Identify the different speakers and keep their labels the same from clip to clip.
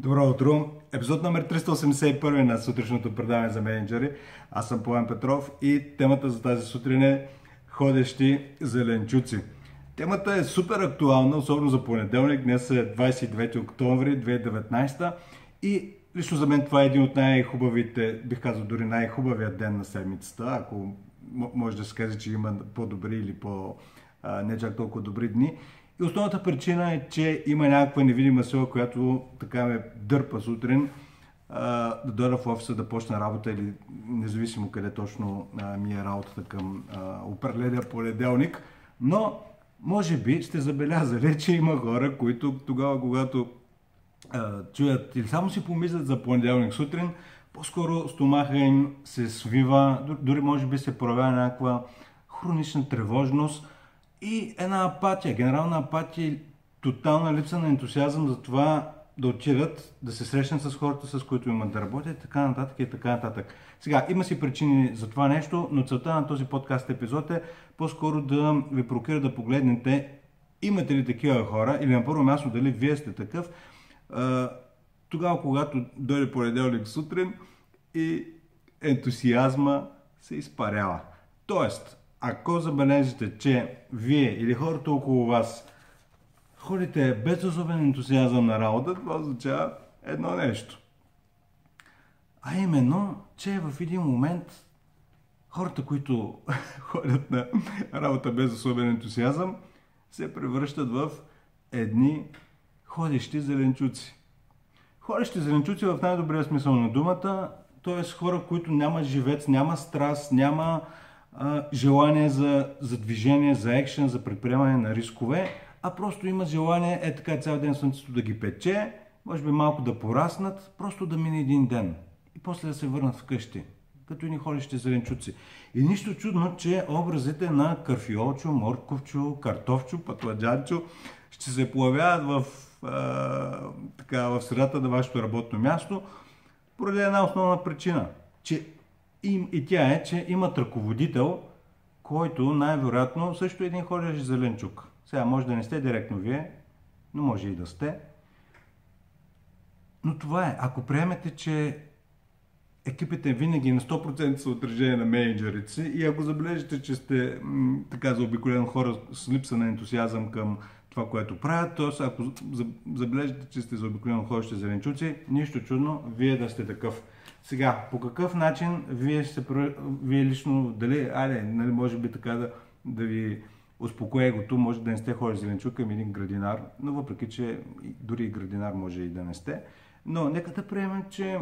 Speaker 1: Добро утро! Епизод номер 381 на сутрешното предаване за менеджери. Аз съм Пламен Петров и темата за тази сутрин е ходещи зеленчуци. Темата е супер актуална, особено за понеделник. Днес е 29 октомври 2019 и лично за мен това е един от най-хубавите, бих казал дори най-хубавият ден на седмицата, ако може да се каже, че има по-добри или по не чак толкова добри дни. И основната причина е, че има някаква невидима сила, която така ме дърпа сутрин да дойда в офиса да почна работа или независимо къде точно ми е работата към определения понеделник. Но, може би, сте забелязали, че има хора, които тогава, когато чуят или само си помислят за понеделник сутрин, по-скоро стомаха им се свива, дори може би се проявява някаква хронична тревожност, и една апатия, генерална апатия тотална липса на ентусиазъм за това да отидат, да се срещнат с хората, с които имат да работят, така нататък и така нататък. Сега, има си причини за това нещо, но целта на този подкаст епизод е по-скоро да ви прокира да погледнете имате ли такива хора или на първо място дали вие сте такъв, тогава когато дойде понеделник сутрин и ентусиазма се изпарява. Тоест, ако забележите, че вие или хората около вас ходите без особен ентусиазъм на работа, това означава едно нещо. А именно, че в един момент хората, които ходят на работа без особен ентусиазъм, се превръщат в едни ходещи зеленчуци. Ходещи зеленчуци в най-добрия смисъл на думата, т.е. хора, които няма живец, няма страст, няма а, желание за, за движение, за екшен, за предприемане на рискове, а просто има желание е така цял ден слънцето да ги пече, може би малко да пораснат, просто да мине един ден и после да се върнат вкъщи, като и ни ходещи зеленчуци. И нищо чудно, че образите на карфиолчо, морковчо, картофчо, пътладжанчо ще се появяват в, а, така, в средата на вашето работно място, поради една основна причина, че и, и тя е, че имат ръководител, който най-вероятно също е един ходещ зеленчук. Сега може да не сте директно вие, но може и да сте. Но това е. Ако приемете, че екипите винаги на 100% са отражение на менеджерите и ако забележите, че сте м, така заобиколен хора с липса на ентусиазъм към това, което правят, т.е. ако забележите, че сте заобиколен ходещи зеленчуци, нищо чудно, вие да сте такъв. Сега, по какъв начин вие, ще, вие лично, дали, айде, нали, може би така да, да ви успокоя егото, може да не сте хора зеленчук към един градинар, но въпреки, че дори и градинар може и да не сте. Но нека да приемем, че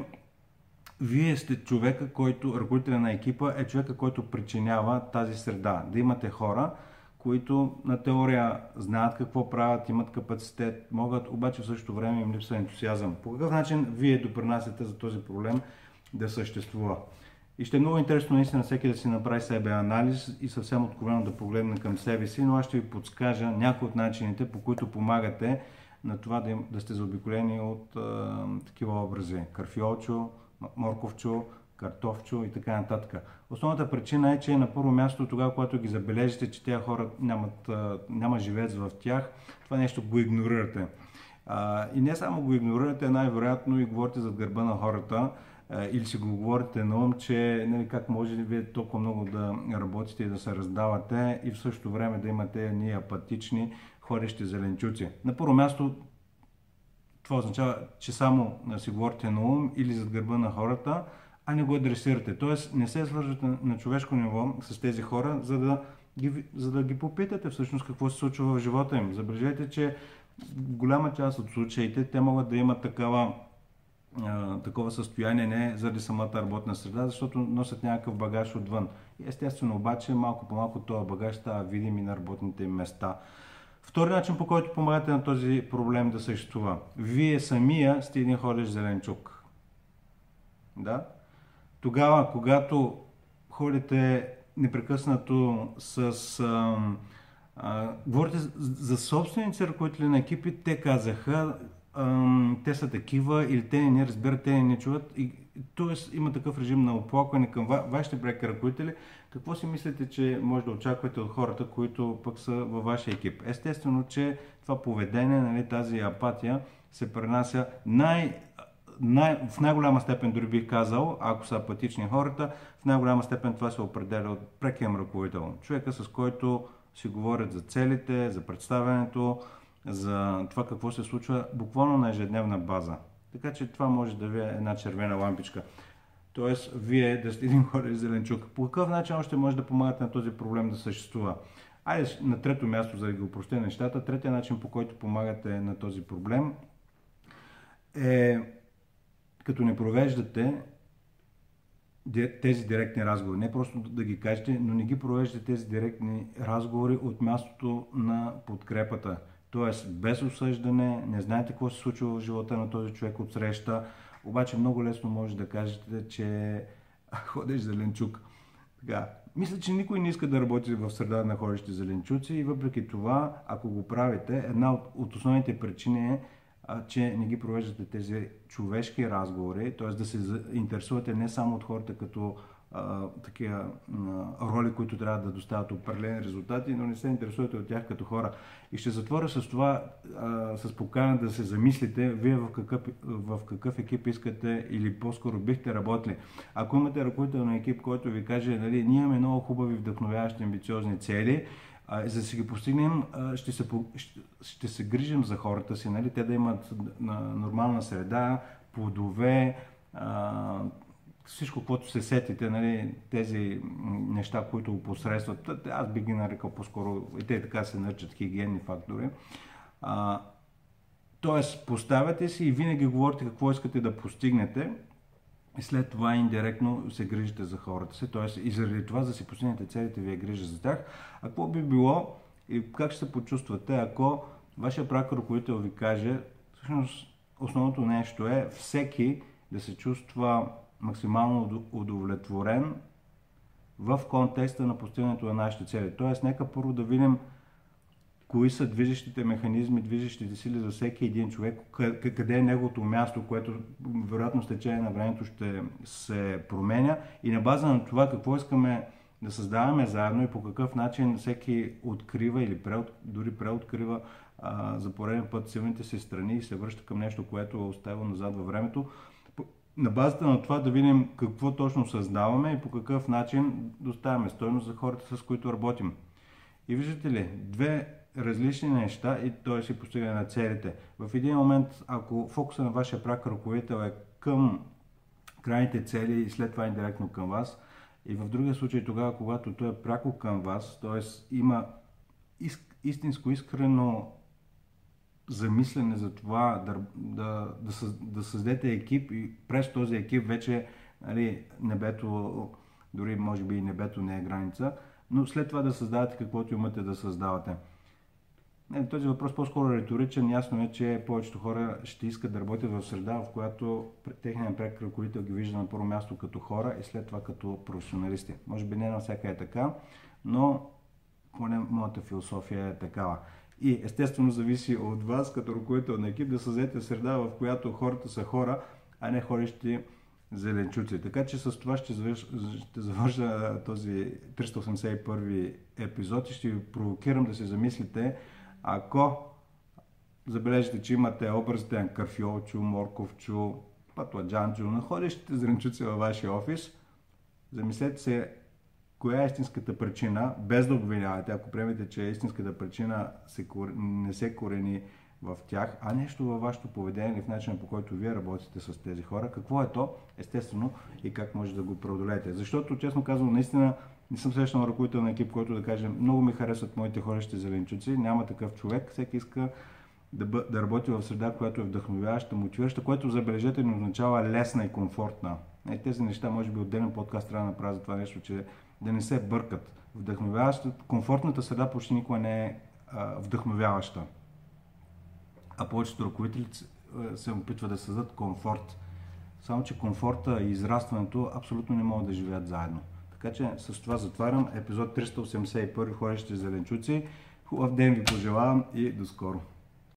Speaker 1: вие сте човека, който, ръководителя на екипа е човека, който причинява тази среда. Да имате хора, които на теория знаят какво правят, имат капацитет, могат, обаче в същото време им липсва ентусиазъм. По какъв начин вие допринасяте за този проблем да съществува? И ще е много интересно наистина всеки да си направи себе анализ и съвсем откровено да погледне към себе си, но аз ще ви подскажа някои от начините, по които помагате на това да, да сте заобиколени от а, такива образи. Карфиолчо, морковчо, картофчо и така нататък. Основната причина е, че на първо място тогава, когато ги забележите, че тези хора нямат, няма живец в тях, това нещо го игнорирате. И не само го игнорирате, най-вероятно и говорите зад гърба на хората, или си го говорите на ум, че нали, как може ли вие толкова много да работите и да се раздавате и в същото време да имате ние апатични, ходещи зеленчуци. На първо място това означава, че само си говорите на ум или зад гърба на хората, а не го адресирате. Тоест не се свържете на човешко ниво с тези хора, за да ги, за да ги попитате всъщност какво се случва в живота им. Забележете, че голяма част от случаите те могат да имат такава, такова състояние не заради самата работна среда, защото носят някакъв багаж отвън. Естествено обаче малко по малко този багаж става видим и на работните места. Втори начин, по който помагате на този проблем да съществува. Вие самия сте един ходещ зеленчук. Да? Тогава, когато ходите непрекъснато с... А, а, говорите за собственици ръководители на екипи, те казаха, те са такива или те не разбират, те не чуват. И, тоест има такъв режим на оплакване към ва, вашите преки ръководители. Какво си мислите, че може да очаквате от хората, които пък са във вашия екип? Естествено, че това поведение, нали, тази апатия се пренася най, най, в най-голяма степен, дори бих казал, ако са апатични хората, в най-голяма степен това се определя от прекием ръководител. Човека, с който си говорят за целите, за представянето, за това какво се случва буквално на ежедневна база. Така че това може да ви е една червена лампичка. Тоест, вие да сте един хора зеленчук. По какъв начин още може да помагате на този проблем да съществува? Айде на трето място, за да ги упростя нещата, третия начин по който помагате на този проблем е като не провеждате тези директни разговори. Не просто да ги кажете, но не ги провеждате тези директни разговори от мястото на подкрепата. Тоест, без осъждане, не знаете какво се случва в живота на този човек от среща, обаче много лесно може да кажете, че ходиш зеленчук. Така, мисля, че никой не иска да работи в среда на ходещи зеленчуци и въпреки това, ако го правите, една от, от основните причини е, че не ги провеждате тези човешки разговори, т.е. да се интересувате не само от хората като такива роли, които трябва да доставят определени резултати, но не се интересувате от тях като хора. И ще затворя с това, а, с покана да се замислите, вие в какъв, в какъв екип искате или по-скоро бихте работили. Ако имате ръководител на екип, който ви каже, нали, ние имаме много хубави, вдъхновяващи, амбициозни цели, а, за да си ги постигнем, а, ще, се, ще, се грижим за хората си, нали, те да имат нормална среда, плодове, а, всичко, което се сетите, нали, тези неща, които опосредстват, аз би ги нарекал по-скоро, и те така се наричат хигиенни фактори. А, тоест, поставяте си и винаги говорите какво искате да постигнете, и след това индиректно се грижите за хората си, т.е. и заради това, за да си постигнете целите, вие грижа за тях. А какво би било и как ще се почувствате, ако вашия прак ръководител ви каже, всъщност основното нещо е всеки да се чувства максимално удовлетворен в контекста на постигането на нашите цели. Тоест, нека първо да видим кои са движещите механизми, движещите сили за всеки един човек, къде е неговото място, което вероятно с течение на времето ще се променя и на база на това какво искаме да създаваме заедно и по какъв начин всеки открива или преот, дори преоткрива а, за пореден път силните си страни и се връща към нещо, което е оставило назад във времето на базата на това да видим какво точно създаваме и по какъв начин доставяме стойност за хората, с които работим. И виждате ли, две различни неща и той си постигане на целите. В един момент, ако фокуса на вашия прак ръководител е към крайните цели и след това индиректно към вас, и в другия случай тогава, когато той е пряко към вас, т.е. има истинско, искрено замислене за това да, да, да, да създадете екип и през този екип вече нали, небето, дори може би и небето не е граница, но след това да създавате каквото имате да създавате. Не, този въпрос по-скоро е риторичен. Ясно е, че повечето хора ще искат да работят в среда, в която техният ръководител ги вижда на първо място като хора и след това като професионалисти. Може би не на всяка е така, но поне моята философия е такава. И естествено зависи от вас, като ръководител на екип, да създадете среда, в която хората са хора, а не ходещи зеленчуци. Така че с това ще завърша, ще завърша този 381 епизод и ще ви провокирам да се замислите, ако забележите, че имате образите на карфиолчо, морковчо, патладжанчо, находещите зеленчуци във вашия офис, замислете се коя е истинската причина, без да обвинявате, ако приемете, че истинската причина се, не се корени в тях, а нещо във вашето поведение или в начина по който вие работите с тези хора, какво е то, естествено, и как може да го преодолеете. Защото, честно казвам, наистина не съм срещал ръководител на екип, който да каже, много ми харесват моите хорещи зеленчуци, няма такъв човек, всеки иска да, бъ, да работи в среда, която е вдъхновяваща, мотивираща, което забележете не означава лесна и комфортна. И тези неща, може би отделен подкаст трябва да направя за това нещо, че да не се бъркат. Вдъхновяващата, комфортната среда почти никога не е а, вдъхновяваща. А повечето ръководители се опитват да създадат комфорт. Само, че комфорта и израстването абсолютно не могат да живеят заедно. Така че с това затварям епизод 381 Ходещи зеленчуци. Хубав ден ви пожелавам и до скоро!